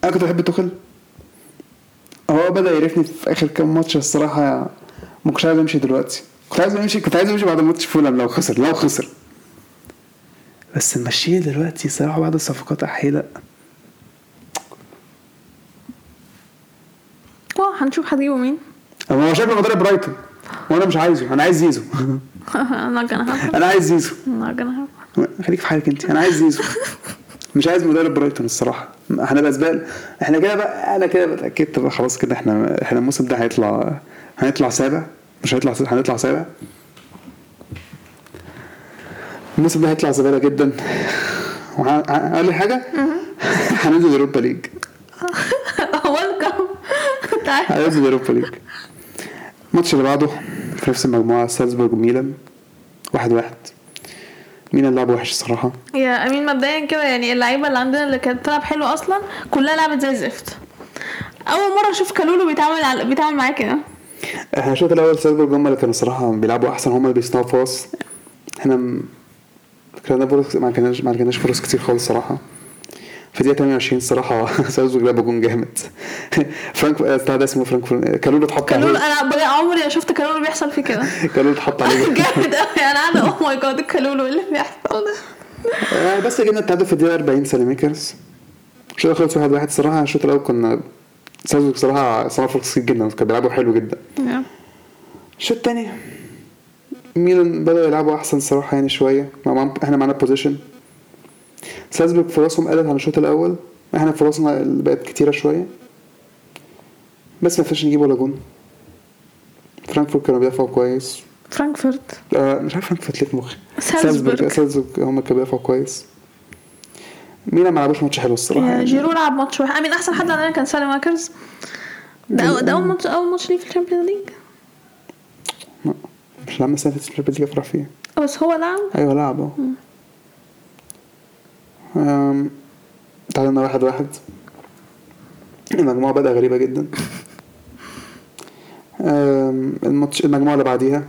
أنا كنت بحب توخل هو بدأ يعرفني في آخر كام ماتش الصراحة ما كنتش عايز أمشي دلوقتي. كنت عايز أمشي كنت عايز أمشي بعد ماتش فولم لو خسر لو خسر. بس نمشيه دلوقتي صراحة بعد الصفقات احيي لا wow هنشوف هتجيبوا مين. هو شكله مدرب برايتون وأنا مش عايزه أنا عايز زيزو. not gonna happen أنا عايز زيزو. Not gonna happen خليك في حالك أنت. أنا عايز زيزو. مش عايز مدرب برايتون الصراحة. هنبقى زبال إحنا كده بقى أنا كده اتأكدت بقى خلاص كده إحنا إحنا الموسم ده هيطلع هنطلع سابع. مش هيطلع هنطلع سابع. الموسم ده هيطلع زباله جدا. وقال لي حاجة؟ هننزل أوروبا ليج. welcome تعال. هننزل أوروبا ليج. الماتش اللي بعده. في نفس المجموعة سالزبورج وميلان واحد واحد. ميلان لعب وحش الصراحه يا أمين مبدئيا كده يعني اللعيبة اللي عندنا اللي كانت بتلعب حلو أصلا كلها لعبت زي الزفت أول مرة أشوف كالولو بيتعامل على بيتعامل معاه كده إحنا الشوط الأول سالزبورج هم اللي كانوا الصراحه بيلعبوا أحسن هم اللي بيصنعوا فرص. إحنا م... كان فرص ما كناش ما كناش فرص كتير خالص الصراحه في دقيقة 28 الصراحة سالزبورج لعب جون جامد. فرانك بتاع ده اسمه فرانك كالولو اتحط كالولو عليه أنا بجد عمري ما شفت كالولو بيحصل فيه كده. كالولو اتحط عليه. جامد قوي أنا قاعدة oh my God الكالولو إيه اللي بيحصل ده؟ آه، بس جبنا التعادل في الدقيقة 40 سالي ميكرز. الشوط الأول خلص واحد واحد. الصراحة الشوط الأول كنا سالزبورج صراحة صنع فرص كتير جدا كانوا بيلعبوا حلو جدا. الشوط التاني ميلان بدأوا يلعبوا أحسن الصراحة يعني شوية. مع- إحنا معانا possession سالزبورج فرصهم قلت عن الشوط الأول. إحنا فرصنا اللي بقت كتيرة شوية. بس ما فيش نجيب ولا جون. فرانكفورت كانوا بيدافعوا كويس. فرانكفورت؟ آه مش عارف فرانكفورت ليه في مخي. سالزبورج. سالزبورج هم كانوا بيدافعوا كويس. ميلان ما لعبوش ماتش حلو الصراحة يا يعني. جيرو لعب ماتش واحد I mean أحسن حد عندنا كان سالي ماكرز ده ده أول ماتش أول ماتش ليه في الشامبيونز ليج؟ مش اللي فاتت الشامبيونز ليج افرح فيها بس هو لعب؟ أيوه لعب آه تعادلنا واحد واحد. المجموعة بدأ غريبة جدا. الماتش المجموعة اللي بعديها.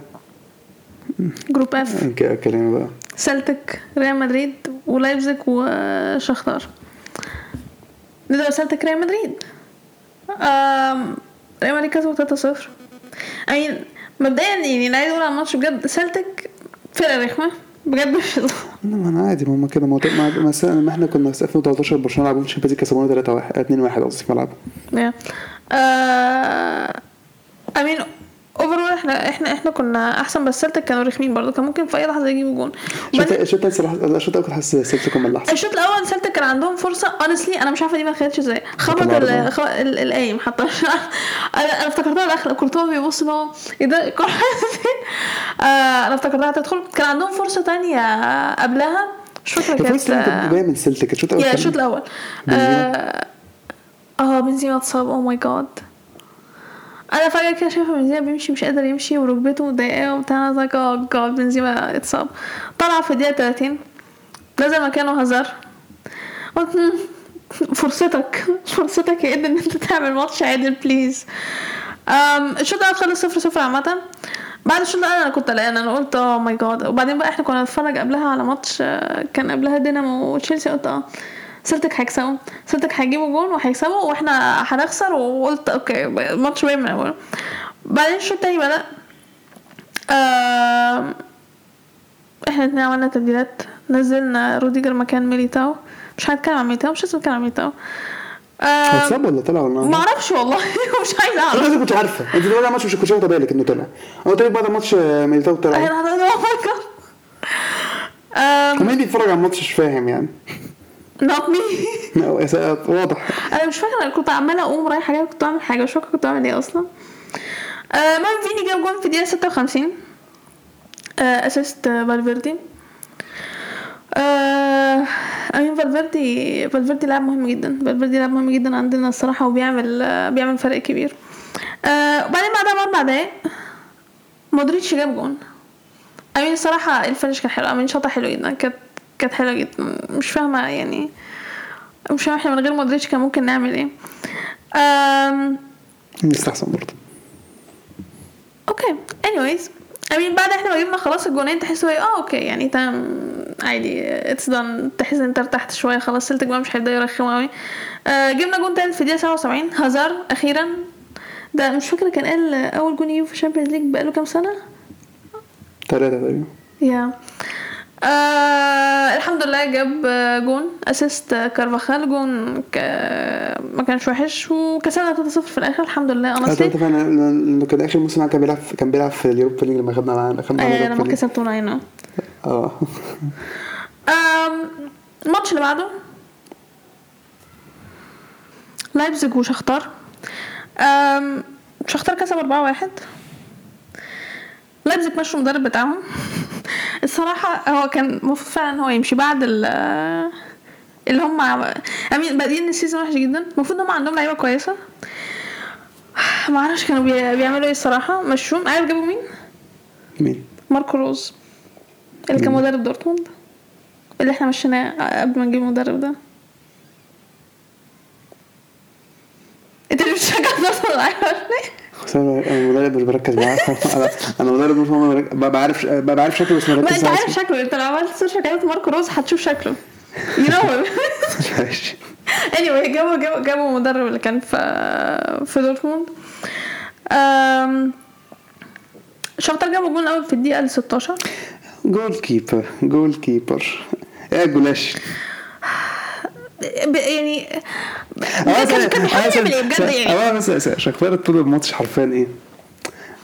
group F ك- كلمة بقى. سلتك ريال مدريد ولايبزيج وشختار نبدأ بسلتك ريال مدريد. ريال مدريد كسبوا 3-0 I mean مبدئيا يعني أنا عايز أقول على الماتش بجد. سلتك فرقة رخمة. بجد مش ما أنا عادي ما هم كده ما هو- ما إحنا كنا في 2013 برشلونة لعبوا الشامبيونز ليج كسبونا 3 1 2 1 قصدي في ملعبهم Yeah. آه I mean overall إحنا إحنا إحنا كنا أحسن بس سلتك كانوا رخمين برضه. كان ممكن في أي لحظة يجيبوا جون. الشوط الشوط الأول كنت حاسس سيلتيك هم اللي الشوط الأول سلتك كان عندهم فرصة. Honestly أنا مش عارفة دي ما خدتش إزاي. خبط القايم حتى. أنا افتكرتها داخله كورتوا بيبص اللي هو إيه ده؟ آه أنا افتكرتها هتدخل كان عندهم فرصة تانية قبلها. مش فاكرة كانت جاية من سيلتيك الشوط كان- الشوط الأول. آه آه بنزيما اتصاب. oh my God أنا فجأة كده شايفة بنزيما بيمشي مش قادر يمشي وركبته مضايقاه وبتاع. أنا oh God بنزيما اتصاب. طلع في الدقيقة 30 نزل مكانه هزار. قلت "مم، فرصتك فرصتك يا إن أنت تعمل ماتش عادل please الشوط الأول خلص صفر صفر عامة. بعد الشوط الأول أنا كنت قلقانة أنا قلت oh my God وبعدين بقى إحنا كنا نتفرج قبلها على ماتش آه، كان قبلها دينامو وتشيلسي قلت آه. سلتك هيكسبوا سلتك هيجيبوا جون وهيكسبوا وإحنا هنخسر وقلت okay الماتش باين من الأول بعدين الشوط التاني بدأ آم، إحنا اتنين عملنا تبديلات نزلنا روديجر مكان ميليتاو مش هنتكلم عن ميليتاو مش لازم نتكلم عن ميليتاو آم، اتصاب ولا طلع ولا ما أعرفش والله مش عايزه أنا اعرف لازم كنت عارفه انت دلوقتي الماتش مش كنتش واخده بالك انه طلع أنا قلت لك بعد الماتش آه، ميليتاو طلع أنا oh um, ومين بيتفرج على الماتش مش فاهم يعني not me. لا، إساءات واضح. أنا مش فاكرة أنا كنت عمالة أقوم رايحة جاية كنت بعمل حاجة مش فاكرة كنت بعمل إيه أصلا. آه مان فيني جاب جون في الدقيقة 56 آه اسيست آه، فالفيردي. آه I mean فالفيردي فالفيردي لاعب مهم جدا. فالفيردي لاعب مهم جدا عندنا الصراحة وبيعمل آه بيعمل فرق كبير. آه وبعدين بعدها باربع دقايق مودريتش جاب جون. I mean الصراحة ال finish كان حلو I mean شاطها حلو جدا. كانت كانت حلوة جدا. مش فاهمة يعني. مش فاهمة إحنا من غير مودريتش كان ممكن نعمل إيه. أم... يستحسن برضه. okay. anyways I mean بعد إحنا ما جبنا خلاص الجونين تحس هو آه okay يعني تمام. عادي. it's done تحس إن انت ارتحت شوية خلاص سلتك بقى مش هيبدأ يرخم قوي آه جبنا جون تالت في الدقيقة 77 هازار أخيرا. ده مش فاكرة كان قال أول جون يجيبه في الشامبيونز ليج بقاله كام سنة؟ ثلاثة تقريبا. يا آه الحمد لله جاب آه، جون assist آه، كارفاخال جون ك... ما كانش وحش وكسبنا 3-0 في الآخر الحمد لله أنا ثلاثة فعلا لأنه كان آخر موسم كان بيلعب كان بيلعب في ال Europa League لما خدنا معانا خدنا آه لما league. كسبت ناينو آه. الماتش اللي بعده. لايبزيج وشختار. شختار كسب 4-1 لايبزيج مشوا المدرب بتاعهم؟ الصراحة هو كان المفروض فعلا ان هو يمشي بعد ال اللي هم I mean بادئين ال season وحش جدا. المفروض إن هم عندهم لعيبة كويسة. ما أعرفش كانوا بي- بيعملوا إيه الصراحة. مشوهم عارف جابوا مين؟ مين؟ ماركو روز اللي كان مدرب دورتموند. اللي إحنا مشيناه قبل ما نجيب المدرب ده. انت اللي بتشجع دورتموند؟ أنا مدرب مش بركز معاه. أنا أنا مدرب مش ببقى بعرف ببقى عارف شكله بس ما ما بركز أنت عارف. شكله. أنت لو عملت search على ماركو روز هتشوف شكله. you know ماشي. Anyway جابوا جابوا جابوا المدرب اللي كان في في دورتموند. شختار جابوا الجون الأول في الدقيقة ال 16 goalkeeper goalkeeper إيه ب- يعني كان كان بيحاول يعمل إيه؟ بجد يعني. آه شختار طول الماتش حرفيا إيه؟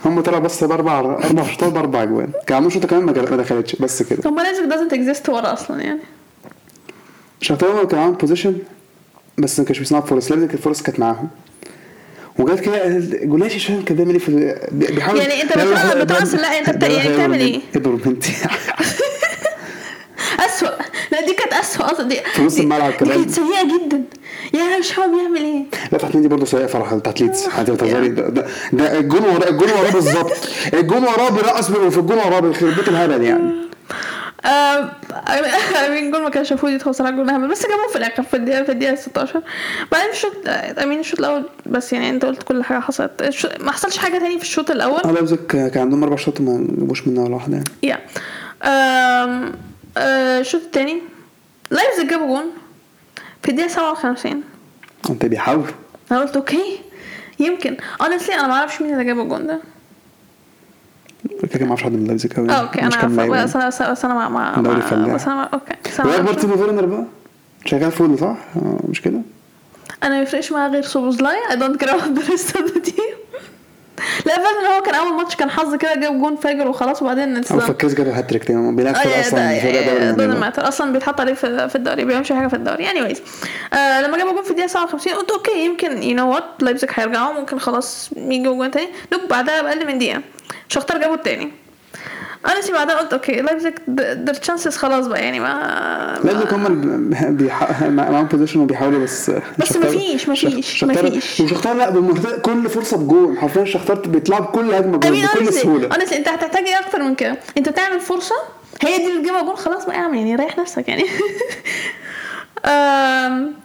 هم طلعوا بس بأربع أربع شوطات بأربع اجوان كان عندهم شوطة كمان ما دخلتش بس كده. ما لايبزيج doesn't exist ورا أصلا يعني. شختار كان عامل possession بس ما كانش بيصنع فرص. لازم الفرص كانت معاهم. وجات كده جولاشي مش فاهم كان بيعمل إيه في بي- بيحاول يعني بيعمل- بتقص- لا، بيعمل- يعني بتعمل إيه؟ اضرب انت أسوأ. لا دي كانت أسوأ أصلا. دي في نص الملعب كمان. كانت سيئة جدا. يعني مش عارف بيعمل إيه؟ لا تحت دي برضه سيئة صراحة بتاعت ليدز. انت بتهزري ده, ده, الجون وراه الجون وراه بالظبط. الجون وراه بيرقص بي- في الجون وراه بيخرب بيت الهبل يعني. آم، I mean جول ما كانش المفروض يدخل صراحة جول هبل بس جابوه في الآخر في الدقيقه في الدقيقة 16 بعدين الشوط I mean الشوط الأول بس يعني أنت قلت كل حاجة حصلت. ما حصلش حاجة تاني في الشوط الأول؟ آه لايبزيج كان عندهم أربع شوط ما جابوش منها ولا واحدة يعني. yeah. آه، الشوط التاني. لايبزيج جابوا جون في الدقيقة 57 انت بيحاول أنا قلت okay. يمكن. Honestly أنا ما أعرفش مين اللي جاب الجون ده. كده ما أعرفش حد من لايبزيج قوي آه okay. أنا عارفه بس أنا بس أنا مع دوري فلاح. بس أنا okay. واكبر معرفش. تيم فيرنر بقى؟ شغال full صح؟ آه مش كده؟ أنا ما يفرقش معايا غير سوبوزلاي I don't care the rest of the team لا فعلا إن هو كان أول ماتش كان حظ كده جاب جون فاجر وخلاص وبعدين أو فكاس جاب هاتريك تاني بيلعب أصلا. ماتر أصلا بيتحط عليه في, الدوري بيعملش حاجة في الدوري. anyways آه لما جابوا جون في الدقيقة 57 قلت okay يمكن you know what لايبزيج هيرجعوا ممكن خلاص يجيبوا جون تاني. دوب بعدها بأقل من دقيقة شختار جابوا التاني. أنا سي بعدها قلت okay لايبزيج their chances خلاص بقى يعني ما لايبزيج هم معاهم possession وبيحاولوا بس بس مفيش- مفيش- مفيش. وشختار لا كل فرصة بجون حرفيا شختار بيطلعوا بكل هجمة I mean بكل سهولة. honestly أنت هتحتاج إيه أكتر من كده؟ أنت تعمل فرصة هي دي اللي تجيبها جول خلاص بقى اعمل يعني ريح نفسك يعني.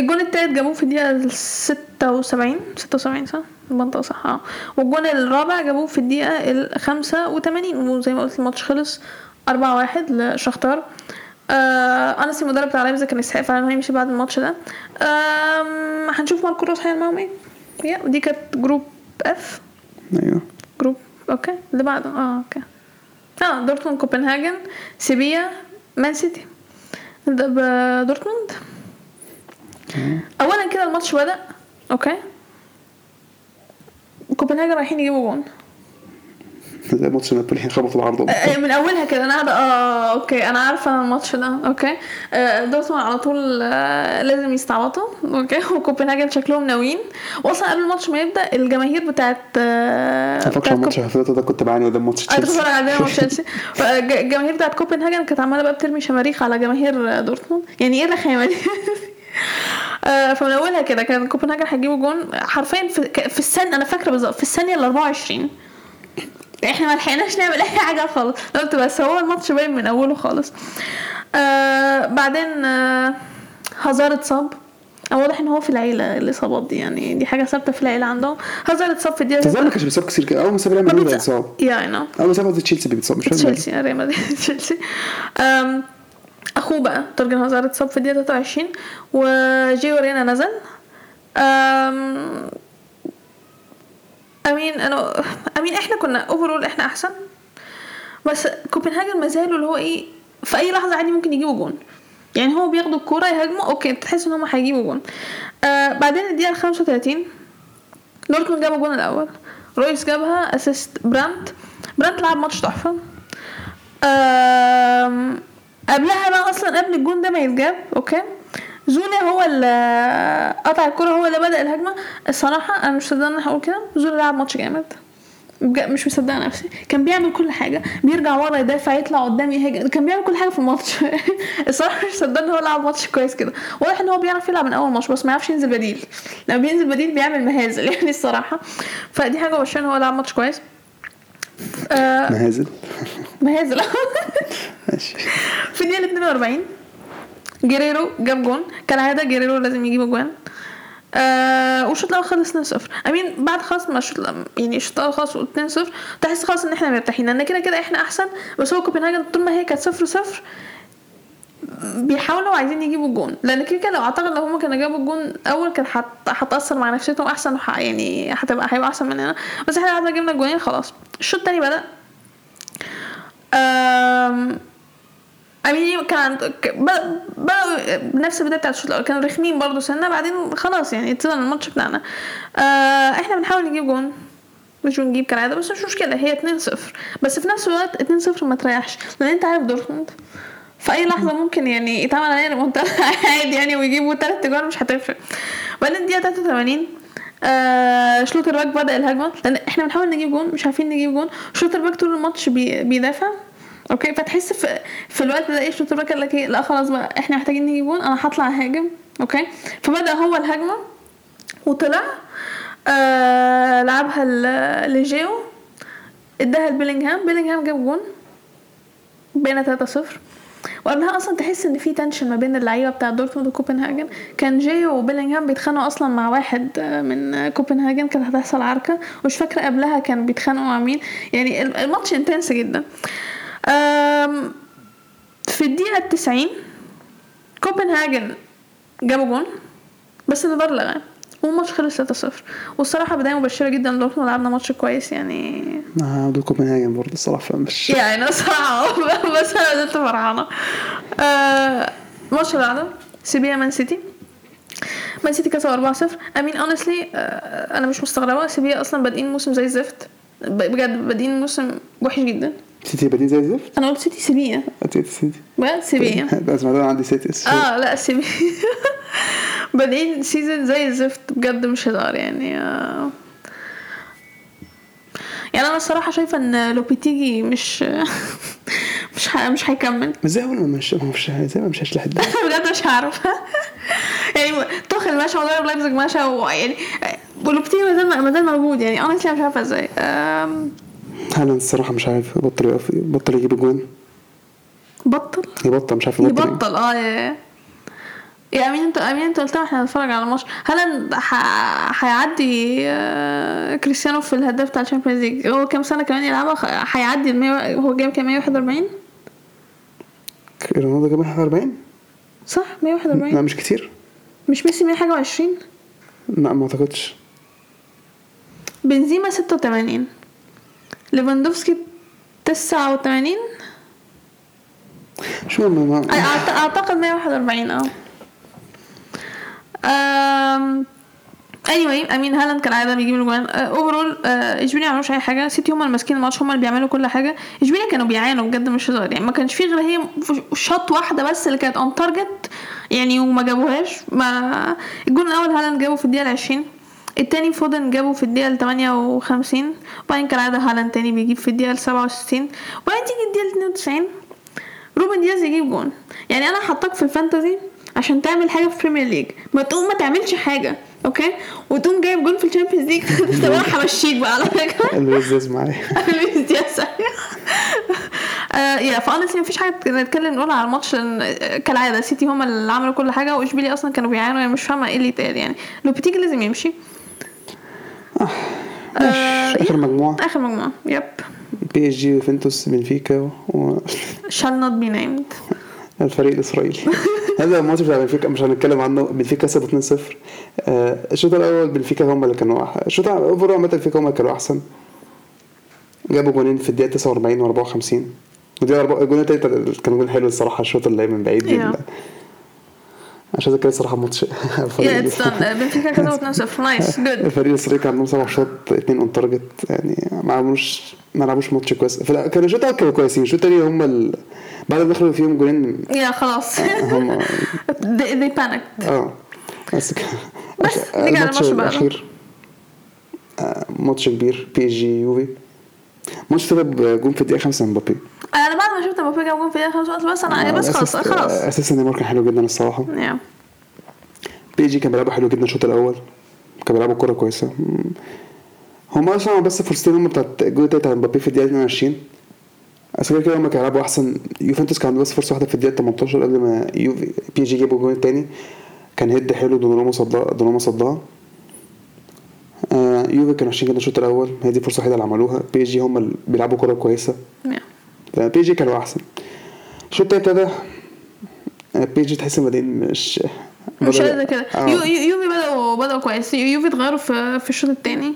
الجون التالت جابوه في الدقيقة 76 76 صح؟ المنطقة صح آه. والجون الرابع جابوه في الدقيقة ال 85 وزي ما قلت الماتش خلص 4 1 لشختار. آه أنا المدرب بتاع لايبزيج كان يستحق فعلا انه يمشي بعد الماتش ده. آم، هنشوف ماركو روس هيعمل معاهم إيه. yeah ودي كانت group F أيوه. group okay. اللي بعده آه okay. آه دورتموند كوبنهاجن سيفيا مان سيتي. نبدأ بدورتموند اولا كده الماتش بدأ. okay. كوبنهاجن رايحين يجيبوا جون. ده ماتش نابولي خبطوا العرض آه، من أولها كده أنا قاعدة آه okay أنا عارفة الماتش ده. okay. آه، دورتموند على طول آه، لازم يستعبطوا. okay. وكوبنهاجن شكلهم ناويين. واصلا قبل الماتش ما يبدأ الجماهير بتاعت آه، أنا فاكر بتاعت الماتش اللي ده كنت بعاني قدام ماتش أنا كنت تشيلسي على ماتش تشيلسي. الجماهير بتاعت كوبنهاجن كانت عمالة بقى بترمي شماريخ على جماهير دورتموند. يعني إيه الرخامة دي؟ آه، فمن أولها كده كان كوبنهاجن هيجيبوا جون حرفيا في, في الثانية أنا فاكرة بالظبط في الثانية ال 24 إحنا ما لحقناش نعمل أي حاجة خالص. قلت بس هو الماتش باين من أوله خالص. آه بعدين آه هازار اتصاب. واضح إن هو في العيلة الإصابات دي يعني دي حاجة ثابتة في العيلة عندهم. هازار اتصاب في الدقيقة تزال ما كانش بيصاب كتير كده. أول ما ساب ريال مدريد اتصاب. yeah I know أول ما ساب تشيلسي بيتصاب مش فاهم. تشيلسي ريال مدريد تشيلسي. اخوه بقى تورجن هازارد اتصاب في الدقيقة 23 وجيو رينا نزل. أم، I mean أنا I mean إحنا كنا overall إحنا أحسن. بس كوبنهاجن ما زالوا اللي هو إيه في أي لحظة عادي ممكن يجيبوا جون. يعني هو بياخدوا الكوره يهاجموا okay تحس إن هم هيجيبوا جون. آه بعدين الدقيقة 35 دورتموند جابوا الجون الأول. رويس جابها assist براند براند لعب ماتش تحفة. آم، قبلها بقى أصلا قبل الجون ده ما يتجاب okay؟ زولا هو اللي قطع الكرة هو اللي بدأ الهجمة. الصراحة أنا مش مصدقة إن أنا هقول كده. زولا لعب ماتش جامد. مش مصدقة نفسي. كان بيعمل كل حاجة. بيرجع ورا يدافع يطلع قدام يهاجم. كان بيعمل كل حاجة في الماتش. الصراحة مش مصدقة إن هو لعب ماتش كويس كده. واضح إن هو بيعرف يلعب من أول ماتش بس ما يعرفش ينزل بديل. لما بينزل بديل بيعمل مهازل يعني الصراحة. فدي حاجة وحشة إن هو لعب ماتش كويس. آه مهازل. مهازل. ماشي. في الدقيقة 42 جيريرو جاب جون. كالعادة جيريرو لازم يجيب جوان. آه والشوط الأول خلص 2-0 امين بعد خلاص ما الشوط الأول- يعني الشوط الأول خلاص 2-0 تحس خلاص إن إحنا مرتاحين. لأن كده كده إحنا أحسن. بس هو كوبنهاجن طول ما هي كانت 0-0 بيحاولوا عايزين يجيبوا الجون لأن كده لو أعتقد لو هما كانوا جابوا الجون أول كانت هت- هتأثر مع نفسيتهم أحسن يعني هتبقى هيبقى أحسن مننا. بس إحنا قعدنا جبنا الجونين خلاص. الشوط التاني بدأ. امين كان عند ك- ب- بقوا بنفس البداية بتاعت الشوط الأول. كانوا رخمين برضه سنة بعدين خلاص يعني ابتدى الماتش بتاعنا. آه إحنا بنحاول نجيب جون. مش بنجيب كالعادة. بس مش مشكلة هي 2-0 بس في نفس الوقت 2-0 ما تريحش. لأن أنت عارف دورتموند. في اي لحظة ممكن يعني يتعمل علينا ريمونتادا عادي يعني ويجيبوا تلات جوان مش هتفرق. بعدين الدقيقه 83 آه شلوتربيك بدأ الهجمة لأن إحنا بنحاول نجيب جون مش عارفين نجيب جون. شلوتربيك طول الماتش بي بيدافع. Okay? فتحس في في الوقت ده إيه شلوتربيك قال لك إيه؟ لأ خلاص بقى إحنا محتاجين نجيب جون أنا هطلع أهاجم. Okay? فبدأ هو الهجمة وطلع آه لعبها لجيو اداها لبيلينغهام. بيلينغهام جاب جون بين 3 0 وقبلها أصلا تحس إن في tension ما بين اللعيبة بتاع دورتموند وكوبنهاجن. كان جيو وبيلينغهام بيتخانقوا أصلا مع واحد آه، من كوبنهاجن كانت هتحصل عركة. مش فاكرة قبلها كان بيتخانقوا مع مين. يعني ال- الماتش intense جدا. في الدقيقة 90 كوبنهاجن جابوا جون بس الفار لغاه والماتش خلص 3-0 والصراحة بداية مبشرة جدا دورتموند لعبنا ماتش كويس يعني. آه دول كوبنهاجن برضه الصراحة فمش يعني أنا صراحة بس أنا زلت فرحانة. آه، الماتش اللي بعده سيفيا مان سيتي. مان سيتي كسبوا 4-0 I mean honestly أنا مش مستغربة. سيفيا أصلا بادئين موسم زي الزفت. بجد بادئين موسم وحش جدا. سيتي بادين زي الزفت؟ أنا قلت سيتي سيفيا. سيتي سيتي. بجد؟ سيفيا. ده اسمع ده عندي سيتي. آه لا سيفيا. بادئين season زي الزفت بجد مش هزار يعني آه. يعني أنا الصراحة شايفة إن لوبيتيجي مش مش ح- مش هيكمل. زي أول ما مش مش زي ما مش لحد. بجد مش عارف. يعني توخل ماشي ومدرب لايبزيج ماشي ويعني ولوبتيجي ما زال ما زال موجود. يعني أنا مش عارفة إزاي. أم، هالاند الصراحة مش عارف. بطل يقف بطل يجيب اجوان بطل؟ يبطل مش عارف يبطل. يبطل آه yeah yeah I mean انت I mean أنت قلت إحنا هنتفرج على الماتش ح- هيعدي آه، كريستيانو في الهداف بتاع ال Champions League؟ هو كام سنة كمان يلعبها؟ هيعدي ال 100 هو جايب كام؟ 141 رونالدو جاب 41 صح 141 لا مش كتير. مش ميسي 100 حاجة و20 لا ما أعتقدش. بنزيما 86 ليفاندوفسكي 89 so ما أعتقد 141 آه. Anyway I mean هالاند كالعاده بيجيب الاجوان overall إشبيليا ما عملوش أي حاجة. سيتي هم اللي ماسكين الماتش هم اللي بيعملوا كل حاجة. إشبيليا كانوا بيعانوا بجد مش هزار. يعني ما كانش في غير هي shot واحدة بس اللي كانت on target يعني وما جابوهاش. ما الجون الأول هالاند جابه في الدقيقة 20 التاني فودن جابه في الدقيقة 58 وبعدين كالعادة هالاند تاني بيجيب في الدقيقة 67 وبعدين تيجي الدقيقة 92 روبن دياز يجيب جون. يعني أنا حطاك في ال Fantasy. عشان تعمل حاجة في Premier League ما تقوم ما تعملش حاجة okay وتقوم جايب جون في ال Champions League طب أنا همشيك بقى على فكرة لويس دياز معايا. آه، yeah ف honestly مفيش حاجة نتكلم نقول على الماتش آه، كالعادة سيتي هم اللي عملوا كل حاجة واشبيلي أصلا كانوا بيعانوا يعني مش فاهمة إيه اللي يتقال يعني. لوبيتيجي لازم يمشي. ماشي. آخر مجموعة. آخر مجموعة. yep بي إس جي يوفنتوس بنفيكا shall not be named. والفريق الاسرائيلي هذا الماتش بتاع بنفيكا مش هنتكلم عنه. بنفيكا كسب 2-0 آه، الشوط الأول بنفيكا هم اللي كانوا الشوط اوفر عامة بنفيكا هم اللي كانوا أحسن. جابوا جونين في الدقيقة 49 و 54 ودي الجون التالت كان جون حلو الصراحة الشوط اللي من بعيد Yeah. عشان كده الصراحه ماتش done بنفيكا كسبوا 2-0 نايس جود الفريق الاسرائيلي كان عندهم سبع شوط اتنين اون تارجت يعني ما عملوش ما لعبوش ماتش كويس كانوا الشوط الأول كانوا كويسين الشوط التاني هم ال... بعد ما دخلوا فيهم جولين yeah خلاص هم they, panicked آه بس بس نيجي على الماتش. الاخير ماتش كبير بي اس جي يوفي ماتش طلب جون في الدقيقة 5 من مبابي. أنا بعد ما شفت مبابي جاب جون في الدقيقة 5 بس أنا بس خلاص أساس- خلاص. أساسا نيمار كان حلو جدا الصراحة. بي جي كان بيلعبوا حلو جدا الشوط الأول. كان بيلعبوا كورة كويسة. مم. هم أصلا بس فرصتين هم بتاعت الجول التالت بتاع مبابي في الدقيقة 22 بس غير كده هم كانوا بيلعبوا أحسن يوفنتوس كان عنده بس فرصة واحدة في الدقيقة 18 قبل ما يوفي بي جي جابوا الجول التاني. كان header حلو دوناروما صدها دوناروما صدها. آه يوفي كانوا وحشين جدا الشوط الأول. هي دي الفرصه الوحيده اللي عملوها. بي جي هم اللي بيلعبوا كورة كويسة. yeah بي جي كانوا أحسن. الشوط التالت ابتدى. آه، بي جي تحس إن بعدين مش مش قد كده. آه. يو يو- يوفي بدأوا بدأوا كويس. يو- يوفي اتغيروا في في الشوط الثاني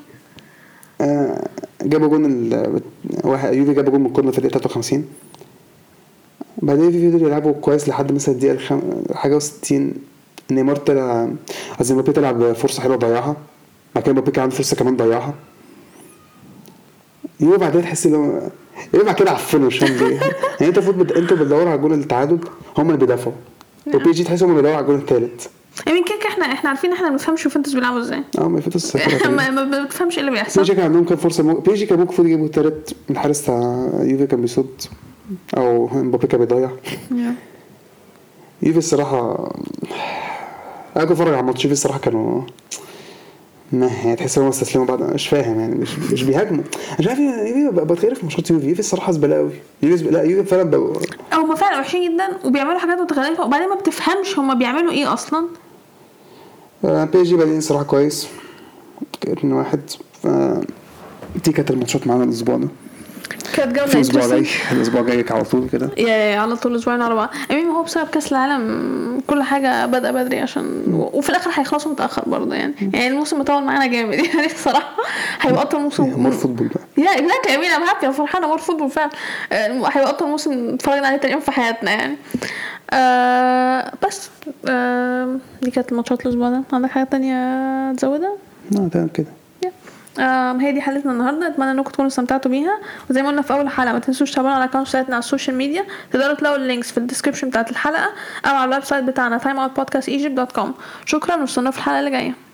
آه، جابوا جون ال... يوفي جابوا جون من ال corner في الدقيقة 53 بعدين يوفي فضلوا يلعبوا كويس لحد مثلا الدقيقة الخم... حاجة و60 نيمار طلع قصدي مبابي طلع بفرصة حلوة ضيعها. بعد كده مبابي كان عنده فرصة كمان ضيعها. يوفي بعدين تحس ان هو بعد كده عفنوا مش فاهم ليه يعني انت المفروض بت... أنتوا بتدوروا على جون التعادل هم اللي بيدافعوا. وبي جي تحس هم بيدوروا على الجون الثالث يعني كده إحنا إحنا عارفين إحنا ما بنفهمش يوفنتوس بيلعبوا إزاي. آه ما يفوتش ما بتفهمش إيه اللي بي بيحصل. جي كان عندهم كام فرصة مو... بي جي كان ممكن المفروض يجيبوا التالت الحارس بتاع يوفي كان بيصد أو مبابي كان بيضيع. yeah. يوفي الصراحه أنا كنت اتفرج على الماتش يوفي الصراحة كانوا ما يعني تحس انهم استسلموا بعد مش فاهم يعني مش مش بيهاجموا. مش عارف يوفي بقى بتخسر في ماتشات يوفي يوفي الصراحة زبالة قوي يوفي لا يوفي فعلا بقى. هم فعلا وحشين جدا وبيعملوا حاجات متخلفة وبعدين ما بتفهمش هم بيعملوا إيه أصلا. آه، بي جي بادئين الصراحه كويس. اتنين واحد. ف دي كانت الماتشات معانا الأسبوع ده. كانت في جوله الأسبوع الجاي. الأسبوع الجاي على طول كده. yeah yeah على طول أسبوعين ورا بعض I mean هو بسبب كأس العالم كل حاجة بادئه بدري عشان وفي الآخر هيخلصوا متأخر برضه يعني. يعني الموسم مطول معانا جامد يعني الصراحه هيبقى اطول موسم more football بقى. yeah exactly I mean أنا happy فرحانة. more football فعلا. آه، هيبقى اطول موسم اتفرجنا عليه تقريبا في حياتنا يعني. آه بس. آه دي كانت ماتشات الأسبوع ده. عندك حاجة تانية تزودها؟ آه تمام كده. هي دي حلقتنا النهارده. أتمنى إنكم تكونوا استمتعتوا بيها. وزي ما قلنا في أول حلقة ما تنسوش تتابعونا على ال account بتاعتنا على ال social media تقدروا تلاقوا ال links في ال description بتاعت الحلقة أو على ال website بتاعنا timeoutpodcastegypt.com شكرا وأستنونا في الحلقة اللي جاية.